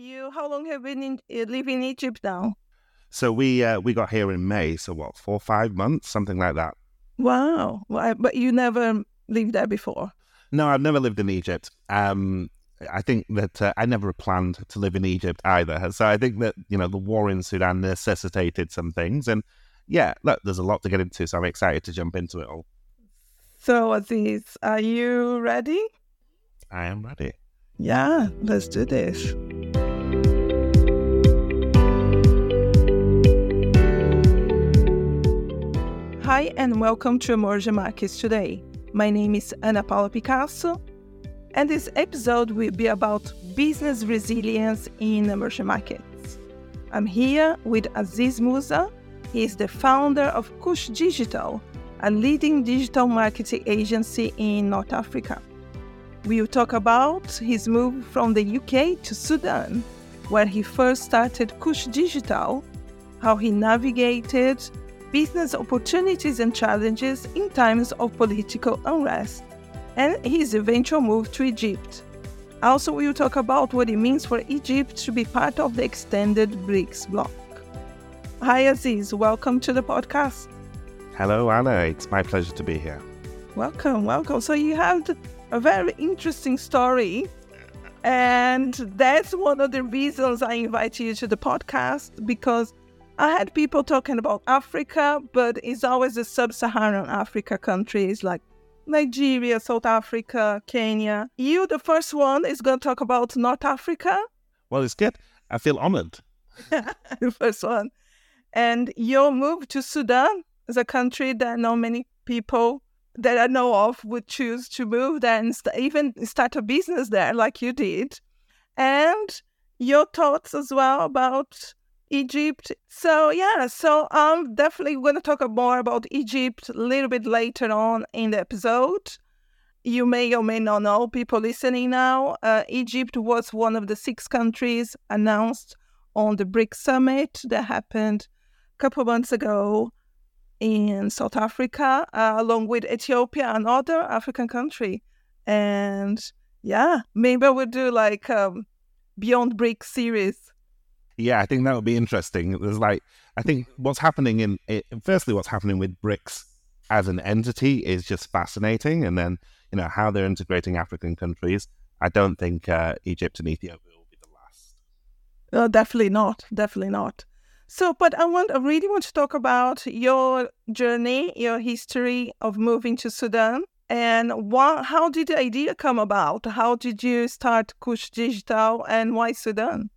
you how long have been in, uh, living in Egypt now? So we uh, we got here in May. So what, four five months, something like that. Wow. Well, but you never lived there before. No, I've never lived in Egypt. Um, I think that uh, I never planned to live in Egypt either. So I think that you know the war in Sudan necessitated some things, and yeah, look, there's a lot to get into. So I'm excited to jump into it all. So Aziz, are you ready? I am ready. Yeah, let's do this. Hi, and welcome to Emerging Markets Today. My name is Ana Paula Picasso, and this episode will be about business resilience in emerging markets. I'm here with Aziz Musa. He is the founder of Cush Digital, a leading digital marketing agency in North Africa. We'll talk about his move from the UK to Sudan, where he first started Cush Digital, how he navigated business opportunities and challenges in times of political unrest, and his eventual move to Egypt. Also, we'll talk about what it means for Egypt to be part of the extended BRICS bloc. Hi, Aziz. Welcome to the podcast. Hello, Ana. It's my pleasure to be here. Welcome, welcome. So, you have a very interesting story. And that's one of the reasons I invited you to the podcast because I had people talking about Africa, but it's always the sub Saharan Africa countries like Nigeria, South Africa, Kenya. You, the first one, is going to talk about North Africa. Well, it's good. I feel honored. the first one. And your move to Sudan is a country that not many people that I know of would choose to move there and st- even start a business there, like you did. And your thoughts as well about Egypt. So yeah, so I'm definitely going to talk more about Egypt a little bit later on in the episode. You may or may not know, people listening now, uh, Egypt was one of the six countries announced on the BRICS summit that happened a couple months ago in South Africa, uh, along with Ethiopia and other African country. And yeah, maybe we'll do like um, Beyond BRICS series yeah, I think that would be interesting. There's like, I think what's happening in, it, firstly, what's happening with BRICS as an entity is just fascinating. And then, you know, how they're integrating African countries. I don't think uh, Egypt and Ethiopia will be the last. Oh, definitely not. Definitely not. So, but I want, I really want to talk about your journey, your history of moving to Sudan, and why, how did the idea come about? How did you start Cush Digital, and why Sudan?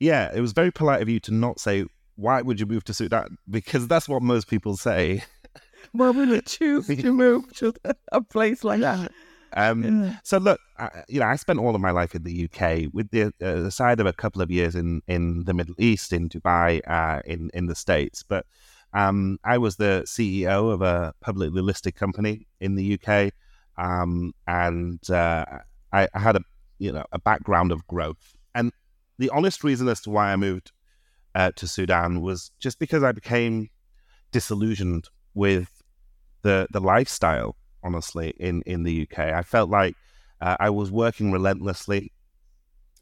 Yeah, it was very polite of you to not say, why would you move to Sudan? Because that's what most people say. Why would you choose to move to a place like that? Um, yeah. So look, I, you know, I spent all of my life in the UK, with the, uh, the side of a couple of years in, in the Middle East, in Dubai, uh, in in the States. But um, I was the CEO of a publicly listed company in the UK, um, and uh, I, I, had a you know a background of growth. And the honest reason as to why I moved uh, to Sudan was just because I became disillusioned with the the lifestyle. Honestly, in in the UK, I felt like uh, I was working relentlessly.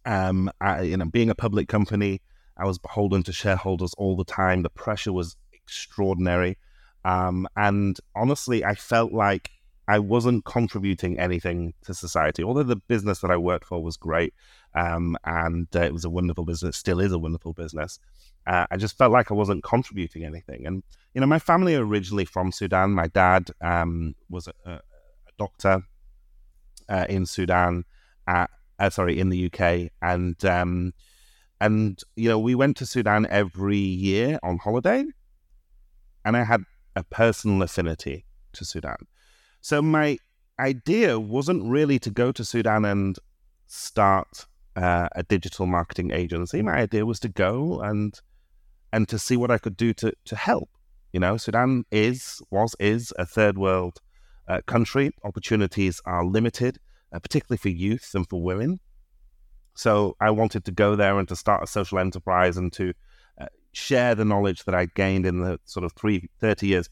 Um, I, you know, being a public company, I was beholden to shareholders all the time. The pressure was extraordinary, um, and honestly, I felt like I wasn't contributing anything to society. Although the business that I worked for was great, um, and uh, it was a wonderful business, still is a wonderful business. Uh, I just felt like I wasn't contributing anything. And, you know, my family originally from Sudan. My dad um, was a, a, doctor uh, in Sudan, uh, sorry, in the UK. And, um, and, you know, we went to Sudan every year on holiday. And I had a personal affinity to Sudan. So my idea wasn't really to go to Sudan and start uh, a digital marketing agency. My idea was to go and and to see what I could do to to help. You know, Sudan is was is a third world uh, country. Opportunities are limited, uh, particularly for youth and for women. So I wanted to go there and to start a social enterprise and to uh, share the knowledge that I'd gained in the sort of three, 30 years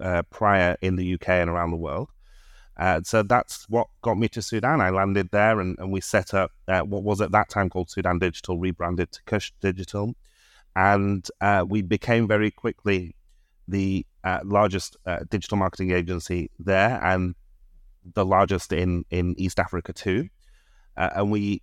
uh, prior in the UK and around the world. Uh, so that's what got me to Sudan. I landed there and, and we set up uh, what was at that time called Sudan Digital, rebranded to Cush Digital. And uh, we became very quickly the uh, largest uh, digital marketing agency there and the largest in, in East Africa too. And we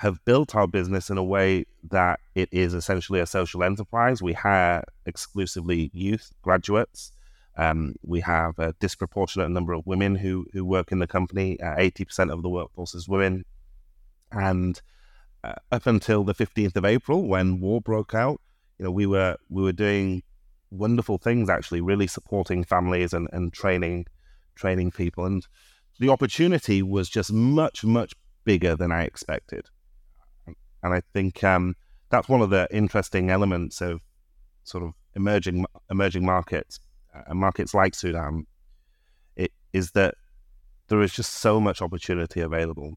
have built our business in a way that it is essentially a social enterprise. We hire exclusively youth graduates. Um, we have a disproportionate number of women who who work in the company. Uh, eighty uh, percent of the workforce is women, and uh, up until the fifteenth of April, when war broke out, you know we were we were doing wonderful things actually, really supporting families and, and training training people, and the opportunity was just much much bigger than I expected. And I think um, that's one of the interesting elements of sort of emerging emerging markets, uh, markets like Sudan. It is that there is just so much opportunity available.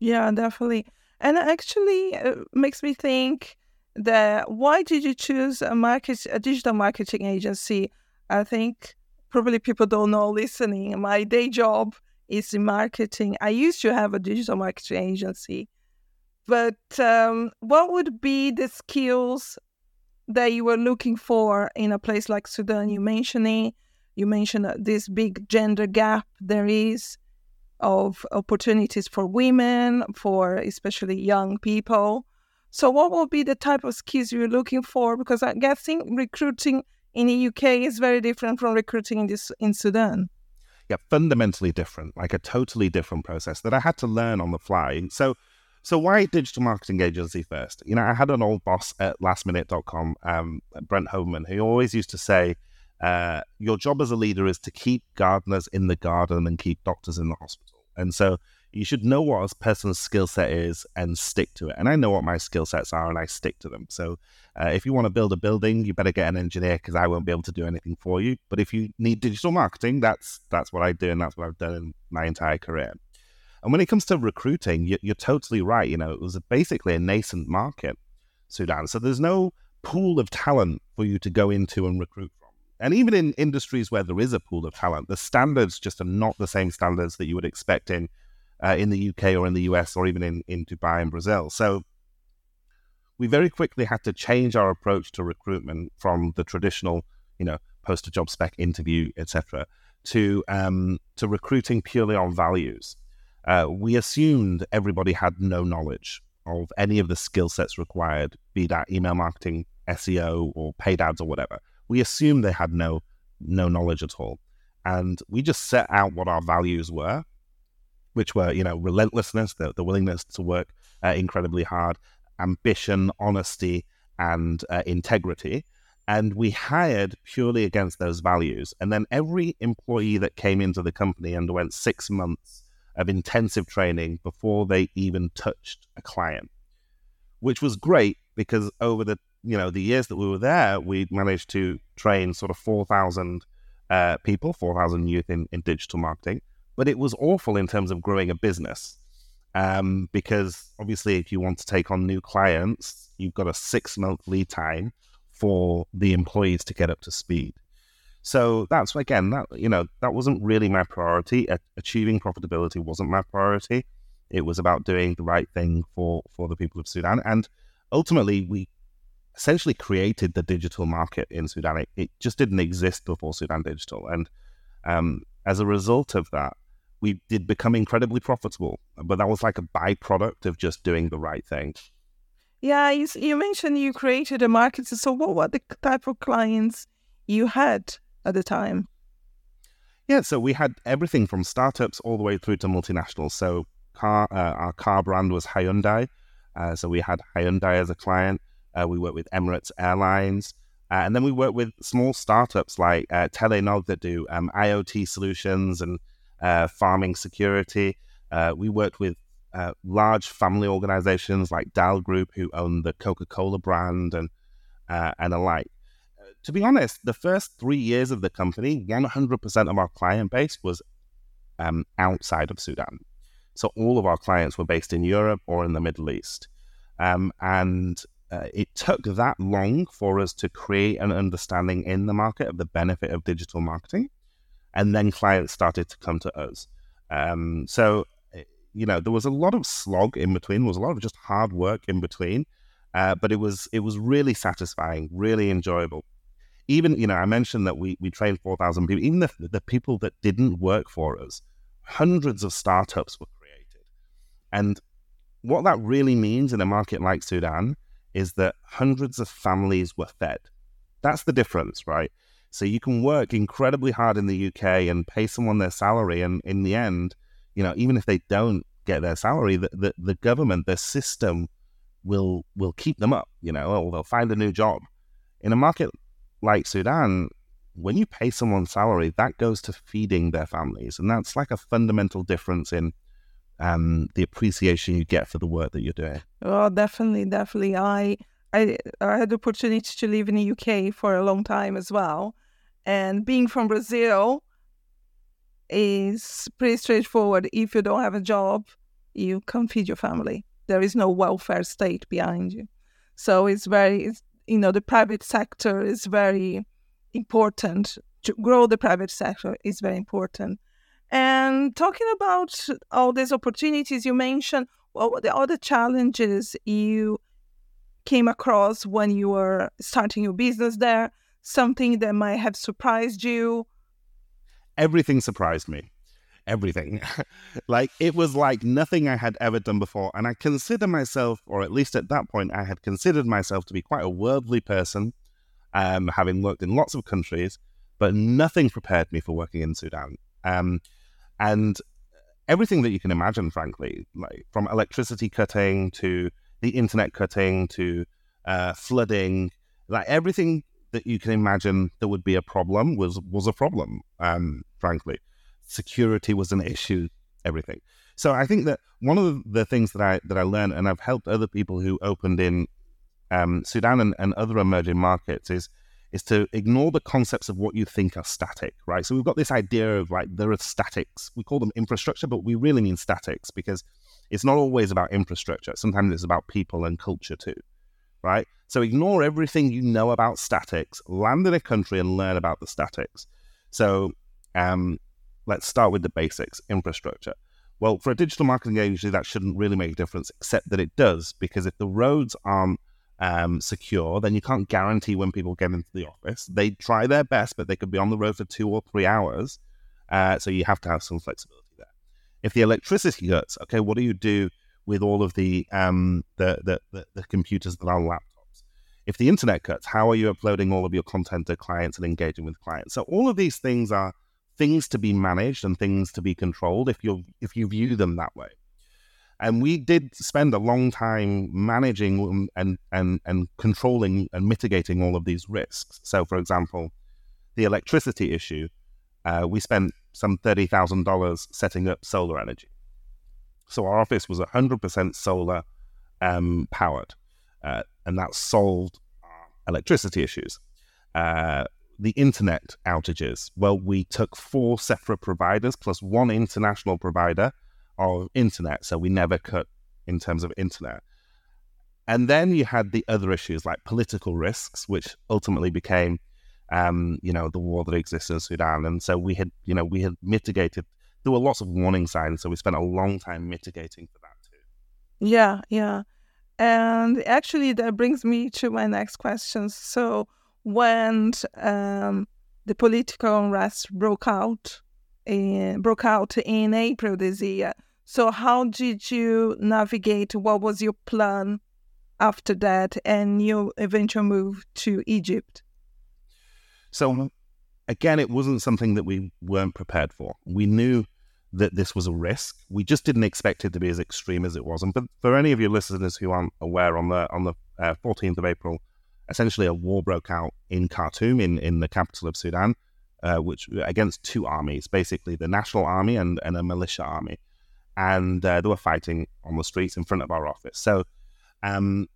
Yeah, definitely. And it actually, uh, makes me think that why did you choose a market, a digital marketing agency? I think probably people don't know listening. My day job is in marketing. I used to have a digital marketing agency, but um, what would be the skills that you were looking for in a place like Sudan? You mentioned it. You mentioned this big gender gap there is of opportunities for women, for especially young people. So, what would be the type of skills you're looking for? Because I'm guessing recruiting in the UK is very different from recruiting in this in Sudan. Yeah, fundamentally different, like a totally different process that I had to learn on the fly. So, so why digital marketing agency first? You know, I had an old boss at lastminute.com, um, Brent Hoberman, who always used to say, uh, your job as a leader is to keep gardeners in the garden and keep doctors in the hospital. And so you should know what a person's skill set is and stick to it. And I know what my skill sets are and I stick to them. So uh, if you want to build a building, you better get an engineer because I won't be able to do anything for you. But if you need digital marketing, that's that's what I do and that's what I've done in my entire career. And when it comes to recruiting, you're, you're totally right. You know, it was basically a nascent market, Sudan. So there's no pool of talent for you to go into and recruit from. And even in industries where there is a pool of talent, the standards just are not the same standards that you would expect in uh, in the UK or in the US or even in, in Dubai and Brazil. So we very quickly had to change our approach to recruitment from the traditional, you know, post a job spec interview, etc., to um, to recruiting purely on values uh, we assumed everybody had no knowledge of any of the skill sets required, be that email marketing, SEO, or paid ads or whatever. We assumed they had no no knowledge at all, and we just set out what our values were, which were you know relentlessness, the, the willingness to work uh, incredibly hard, ambition, honesty, and uh, integrity. And we hired purely against those values. And then every employee that came into the company underwent six months of intensive training before they even touched a client, which was great because over the you know the years that we were there, we managed to train sort of four thousand uh, people, four thousand youth in, in digital marketing. But it was awful in terms of growing a business um, because obviously, if you want to take on new clients, you've got a six month lead time for the employees to get up to speed. So that's again that you know that wasn't really my priority. achieving profitability wasn't my priority. It was about doing the right thing for for the people of Sudan, and ultimately we essentially created the digital market in Sudan. It, it just didn't exist before Sudan Digital, and um, as a result of that, we did become incredibly profitable. But that was like a byproduct of just doing the right thing. Yeah, you, you mentioned you created a market. So, what were the type of clients you had at the time? Yeah, so we had everything from startups all the way through to multinationals. So car, uh, our car brand was Hyundai. Uh, so we had Hyundai as a client. Uh, we worked with Emirates Airlines. Uh, and then we worked with small startups like uh, Telenog that do um, IoT solutions and uh, farming security. Uh, we worked with large family organizations like Dal Group, who own the Coca Cola brand and, and alike to be honest, the first three years of the company, 100% of our client base was um, outside of Sudan. So all of our clients were based in Europe or in the Middle East. Um, and uh, it took that long for us to create an understanding in the market of the benefit of digital marketing. and then clients started to come to us. Um, so eh, you know there was a lot of slog in between. There was a lot of just hard work in between, uh, but it was it was really satisfying, really enjoyable. Even you know I mentioned that we we trained four thousand people. Even the the people that didn't work for us, hundreds of startups were created, and what that really means in a market like Sudan is that hundreds of families were fed. That's the difference, right? So you can work incredibly hard in the UK and pay someone their salary, and in the end, you know, even if they don't get their salary, the, the, the government, the system will will keep them up, you know, or they'll find a new job. In a market like Sudan, when you pay someone's salary, that goes to feeding their families, and that's like a fundamental difference in um, the appreciation you get for the work that you're doing. Oh, definitely, definitely. I, I I had the opportunity to live in the UK for a long time as well, and being from Brazil is pretty straightforward. If you don't have a job, you can't feed your family. There is no welfare state behind you, so it's very, it's, you know, the private sector is very important. To grow the private sector is very important and talking about all these opportunities you mentioned, what were the other challenges you came across when you were starting your business there? Something that might have surprised you? Everything surprised me. Everything. like it was like nothing I had ever done before. And I consider myself, or at least at that point, I had considered myself to be quite a worldly person, um, having worked in lots of countries, but nothing prepared me for working in Sudan. Um, and everything that you can imagine, frankly, like from electricity cutting to the internet cutting to uh, flooding, like everything that you can imagine that would be a problem was was a problem. Um, frankly, security was an issue. Everything. So I think that one of the things that I that I learned, and I've helped other people who opened in um, Sudan and, and other emerging markets, is is to ignore the concepts of what you think are static, right? So we've got this idea of like there are statics. We call them infrastructure, but we really mean statics because it's not always about infrastructure. Sometimes it's about people and culture too, right? So ignore everything you know about statics, land in a country and learn about the statics. So um, let's start with the basics infrastructure. Well, for a digital marketing agency, that shouldn't really make a difference, except that it does, because if the roads aren't um, secure, then you can't guarantee when people get into the office. They try their best, but they could be on the road for two or three hours. Uh, so you have to have some flexibility there. If the electricity cuts, okay, what do you do with all of the um, the, the, the, the computers that are laptops? If the internet cuts, how are you uploading all of your content to clients and engaging with clients? So all of these things are things to be managed and things to be controlled if you if you view them that way. And we did spend a long time managing and, and, and controlling and mitigating all of these risks. So, for example, the electricity issue, uh, we spent some $30,000 setting up solar energy. So, our office was 100% solar um, powered, uh, and that solved electricity issues. Uh, the internet outages, well, we took four separate providers plus one international provider of internet. So we never cut in terms of internet. And then you had the other issues like political risks, which ultimately became, um, you know, the war that exists in Sudan. And so we had, you know, we had mitigated. There were lots of warning signs, so we spent a long time mitigating for that too. Yeah, yeah, and actually that brings me to my next question. So when um, the political unrest broke out, in, broke out in April this year, so, how did you navigate? What was your plan after that and your eventual move to Egypt? So, again, it wasn't something that we weren't prepared for. We knew that this was a risk. We just didn't expect it to be as extreme as it was. And for, for any of your listeners who aren't aware, on the on the uh, 14th of April, essentially a war broke out in Khartoum, in, in the capital of Sudan, uh, which against two armies, basically the national army and, and a militia army and uh, they were fighting on the streets in front of our office. So um,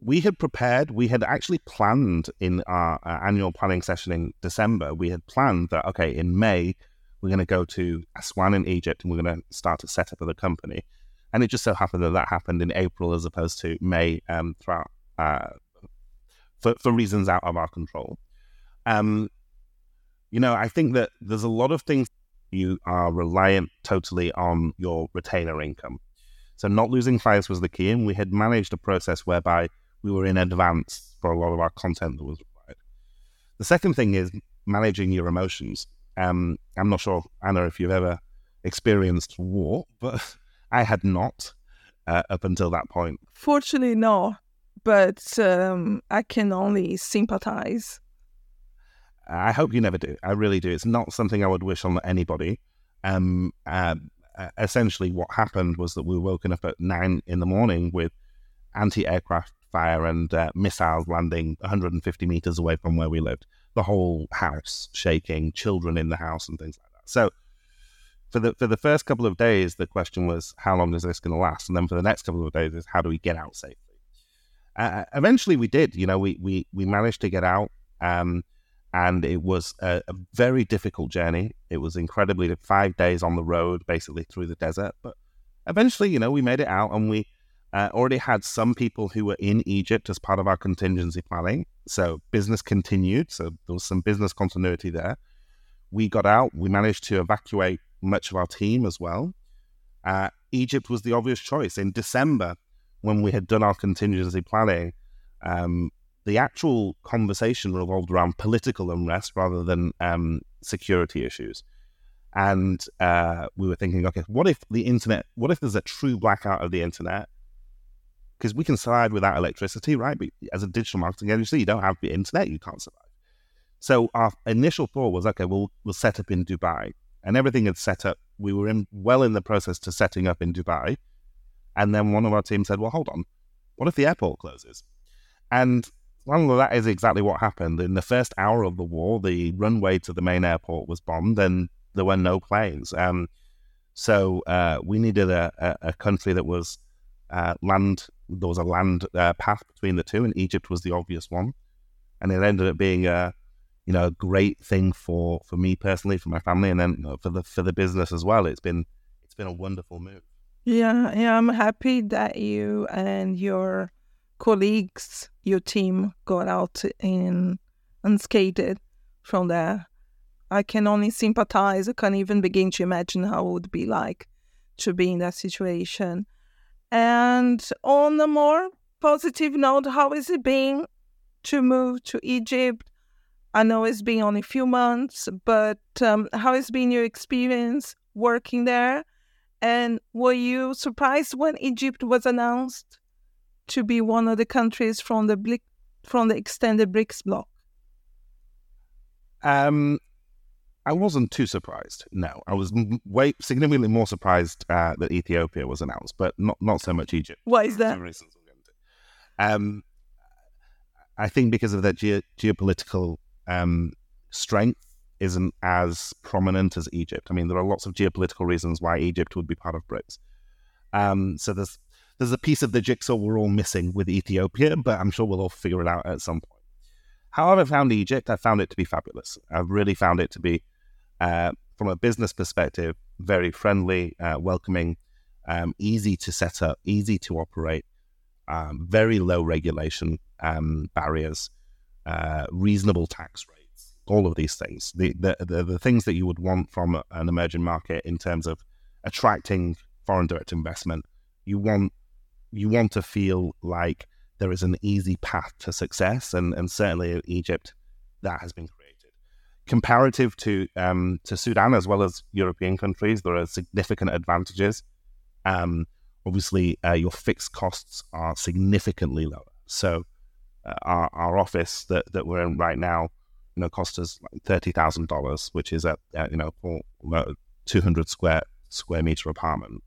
we had prepared, we had actually planned in our annual planning session in December, we had planned that, okay, in May, we're going to go to Aswan in Egypt and we're going to start a setup of the company. And it just so happened that that happened in April as opposed to May um, throughout, uh, for, for reasons out of our control. Um, You know, I think that there's a lot of things you are reliant totally on your retainer income. So not losing clients was the key, and we had managed a process whereby we were in advance for a lot of our content that was required. The second thing is managing your emotions. Um, I'm not sure, Ana, if you've ever experienced war, but I had not uh, up until that point. Fortunately, no, but um, I can only sympathize. I hope you never do. I really do. It's not something I would wish on anybody. Um, uh, essentially, what happened was that we were woken up at nine in the morning with anti-aircraft fire and uh, missiles landing 150 meters away from where we lived. The whole house shaking, children in the house, and things like that. So, for the for the first couple of days, the question was, how long is this going to last? And then for the next couple of days, is how do we get out safely? Uh, eventually, we did. You know, we we we managed to get out. Um, and it was a, a, very difficult journey. It was incredibly five days on the road, basically through the desert. But eventually, you know, we made it out, and we uh, already had some people who were in Egypt as part of our contingency planning. So business continued. So there was some business continuity there. We got out. We managed to evacuate much of our team as well. Uh, Egypt was the obvious choice in December when we had done our contingency planning. Um, the actual conversation revolved around political unrest rather than um, security issues. And uh, we were thinking, okay, what if the internet, what if there's a true blackout of the internet? Because we can survive without electricity, right? But as a digital marketing agency, you don't have the internet, you can't survive. So our initial thought was, okay, we'll, we'll set up in Dubai. And everything had set up. We were in, well in the process to setting up in Dubai. And then one of our team said, well, hold on. What if the airport closes? And well, that is exactly what happened. In the first hour of the war, the runway to the main airport was bombed, and there were no planes. Um, so uh, we needed a, a, a, country that was uh, land. There was a land uh, path between the two, and Egypt was the obvious one. And it ended up being a, you know, a great thing for, for me personally, for my family, and then you know, for the for the business as well. It's been it's been a wonderful move. Yeah, yeah, I'm happy that you and your colleagues, your team got out in unscathed from there. I can only sympathize. I can't even begin to imagine how it would be like to be in that situation. And on a more positive note, how is it been to move to Egypt? I know it's been only a few months, but um, how has been your experience working there? And were you surprised when Egypt was announced? to be one of the countries from the from the extended BRICS bloc? Um, I wasn't too surprised. No, I was way significantly more surprised uh, that Ethiopia was announced, but not not so much Egypt. Why is that? Um, I think because of their ge- geopolitical um, strength isn't as prominent as Egypt. I mean, there are lots of geopolitical reasons why Egypt would be part of BRICS. Um, so there's there's a piece of the jigsaw we're all missing with Ethiopia, but I'm sure we'll all figure it out at some point. However, I found Egypt, I found it to be fabulous. I've really found it to be, uh, from a business perspective, very friendly, uh, welcoming, um, easy to set up, easy to operate, um, very low regulation um, barriers, uh, reasonable tax rates, all of these things. The, the, the, the things that you would want from an emerging market in terms of attracting foreign direct investment. You want you want to feel like there is an easy path to success, and, and certainly in Egypt, that has been created. Comparative to um, to Sudan as well as European countries, there are significant advantages. Um, obviously, uh, your fixed costs are significantly lower. So, uh, our, our office that, that we're in right now, you know, cost us like thirty thousand dollars, which is a uh, you know two hundred square square meter apartment,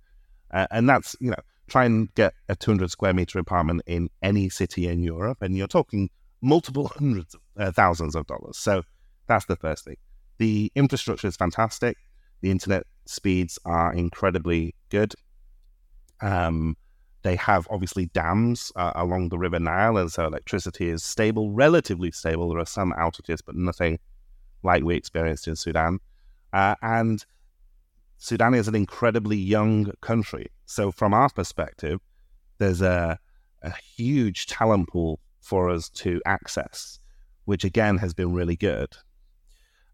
uh, and that's you know try and get a 200 square meter apartment in any city in Europe, and you're talking multiple hundreds of uh, thousands of dollars. So that's the first thing. The infrastructure is fantastic. The internet speeds are incredibly good. Um, they have obviously dams uh, along the River Nile, and so electricity is stable, relatively stable. There are some outages, but nothing like we experienced in Sudan. Uh, and Sudan is an incredibly young country. So, from our perspective, there's a, a huge talent pool for us to access, which again has been really good.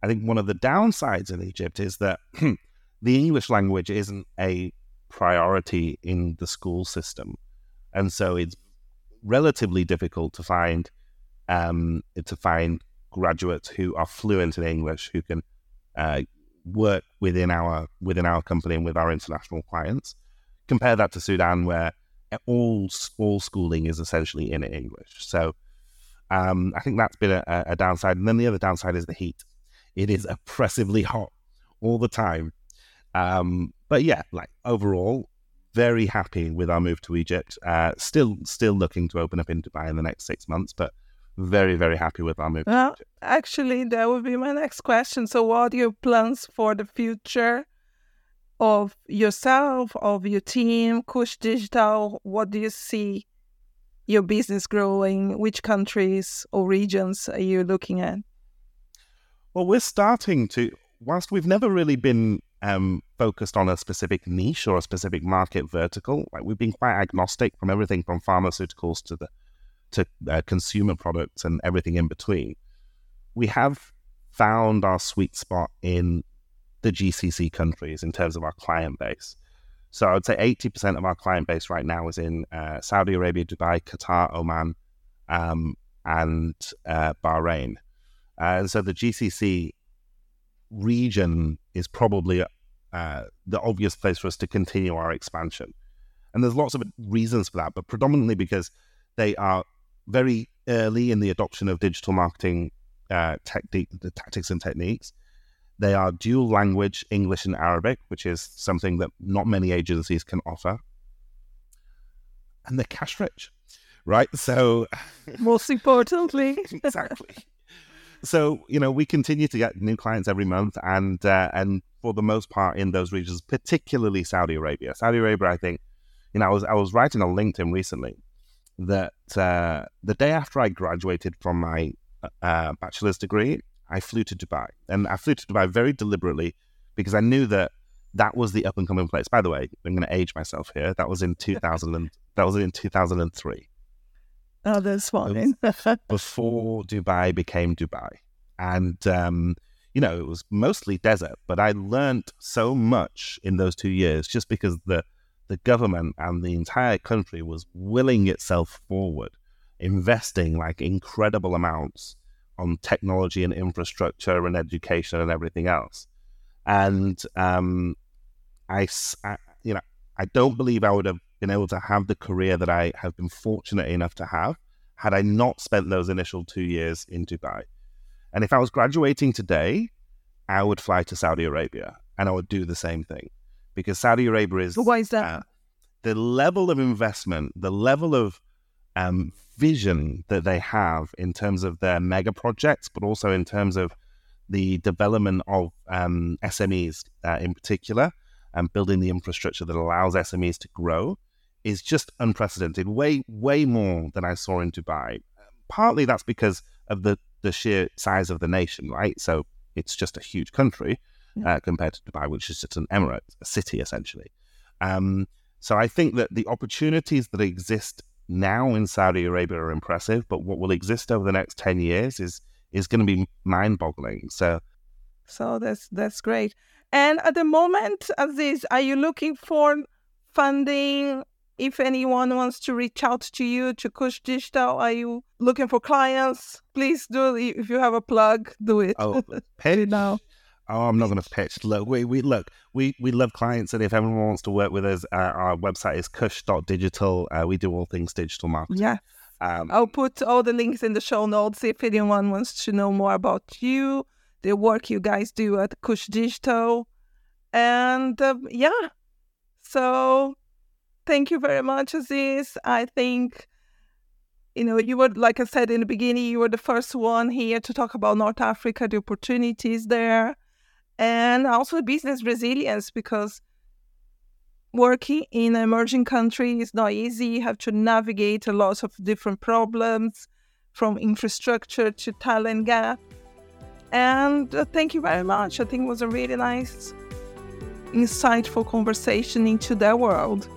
I think one of the downsides in Egypt is that the English language isn't a priority in the school system, and so it's relatively difficult to find um, to find graduates who are fluent in English who can uh, work within our within our company and with our international clients. Compare that to Sudan, where all all schooling is essentially in English. So um, I think that's been a, a, downside. And then the other downside is the heat. It is oppressively hot all the time. Um, but yeah, like overall, very happy with our move to Egypt. Uh, still, still looking to open up in Dubai in the next six months, but very, very happy with our move. Well, actually, that would be my next question. So, what are your plans for the future of yourself, of your team, Cush Digital? What do you see your business growing? Which countries or regions are you looking at? Well, we're starting to, whilst we've never really been um, focused on a specific niche or a specific market vertical, like we've been quite agnostic from everything from pharmaceuticals to the to uh, consumer products and everything in between. We have found our sweet spot in the GCC countries in terms of our client base. So I would say 80% of our client base right now is in uh, Saudi Arabia, Dubai, Qatar, Oman, um, and uh, Bahrain. And so the GCC region is probably uh, the obvious place for us to continue our expansion. And there's lots of reasons for that, but predominantly because they are very early in the adoption of digital marketing uh, technique, the tactics and techniques. They are dual language, English and Arabic, which is something that not many agencies can offer. And they're cash rich, right? So, most importantly, exactly. So you know, we continue to get new clients every month, and uh, and for the most part in those regions, particularly Saudi Arabia. Saudi Arabia, I think, you know, I was I was writing on LinkedIn recently that uh, the day after I graduated from my uh, bachelor's degree, I flew to Dubai, and I flew to Dubai very deliberately because I knew that that was the up and coming place. By the way, I'm going to age myself here. That was in 2000. and, that was in 2003. Oh, that's fine. before Dubai became Dubai, and um, you know it was mostly desert. But I learned so much in those two years just because the the government and the entire country was willing itself forward, investing like incredible amounts on technology and infrastructure and education and everything else. And um, I, I, you know, I don't believe I would have been able to have the career that I have been fortunate enough to have had I not spent those initial two years in Dubai. And if I was graduating today, I would fly to Saudi Arabia and I would do the same thing because Saudi Arabia is. Why is that? Uh, the level of investment, the level of um, vision that they have in terms of their mega projects, but also in terms of the development of um, SMEs uh, in particular and building the infrastructure that allows SMEs to grow is just unprecedented, way, way more than I saw in Dubai. Partly that's because of the, the sheer size of the nation, right? So it's just a huge country uh, compared to Dubai, which is just an emirate, a city essentially. Um, so I think that the opportunities that exist now in Saudi Arabia are impressive, but what will exist over the next 10 years is is going to be mind-boggling. So so that's that's great. And at the moment, Aziz, are you looking for funding? If anyone wants to reach out to you to Cush Digital, are you looking for clients? Please do. If you have a plug, do it. Oh, pay now. Oh, I'm not going to pitch. Look, we, we look, we, we love clients, and if everyone wants to work with us, uh, our website is cush.digital. Uh, we do all things digital marketing. Yeah. Um, I'll put all the links in the show notes if anyone wants to know more about you, the work you guys do at Cush Digital. And um, yeah, so thank you very much, Aziz. I think, you know, you were, like I said in the beginning, you were the first one here to talk about North Africa, the opportunities there and also business resilience because working in an emerging country is not easy. You have to navigate a lot of different problems from infrastructure to talent gap. And uh, thank you very much. I think it was a really nice, insightful conversation into their world.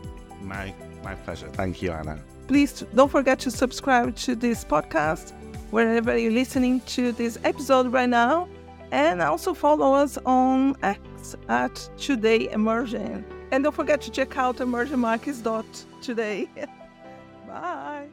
My, my pleasure. Thank you, Ana. Please don't forget to subscribe to this podcast wherever you're listening to this episode right now. And also follow us on X at Today Emerging. And don't forget to check out emergingmarkets.today. Bye.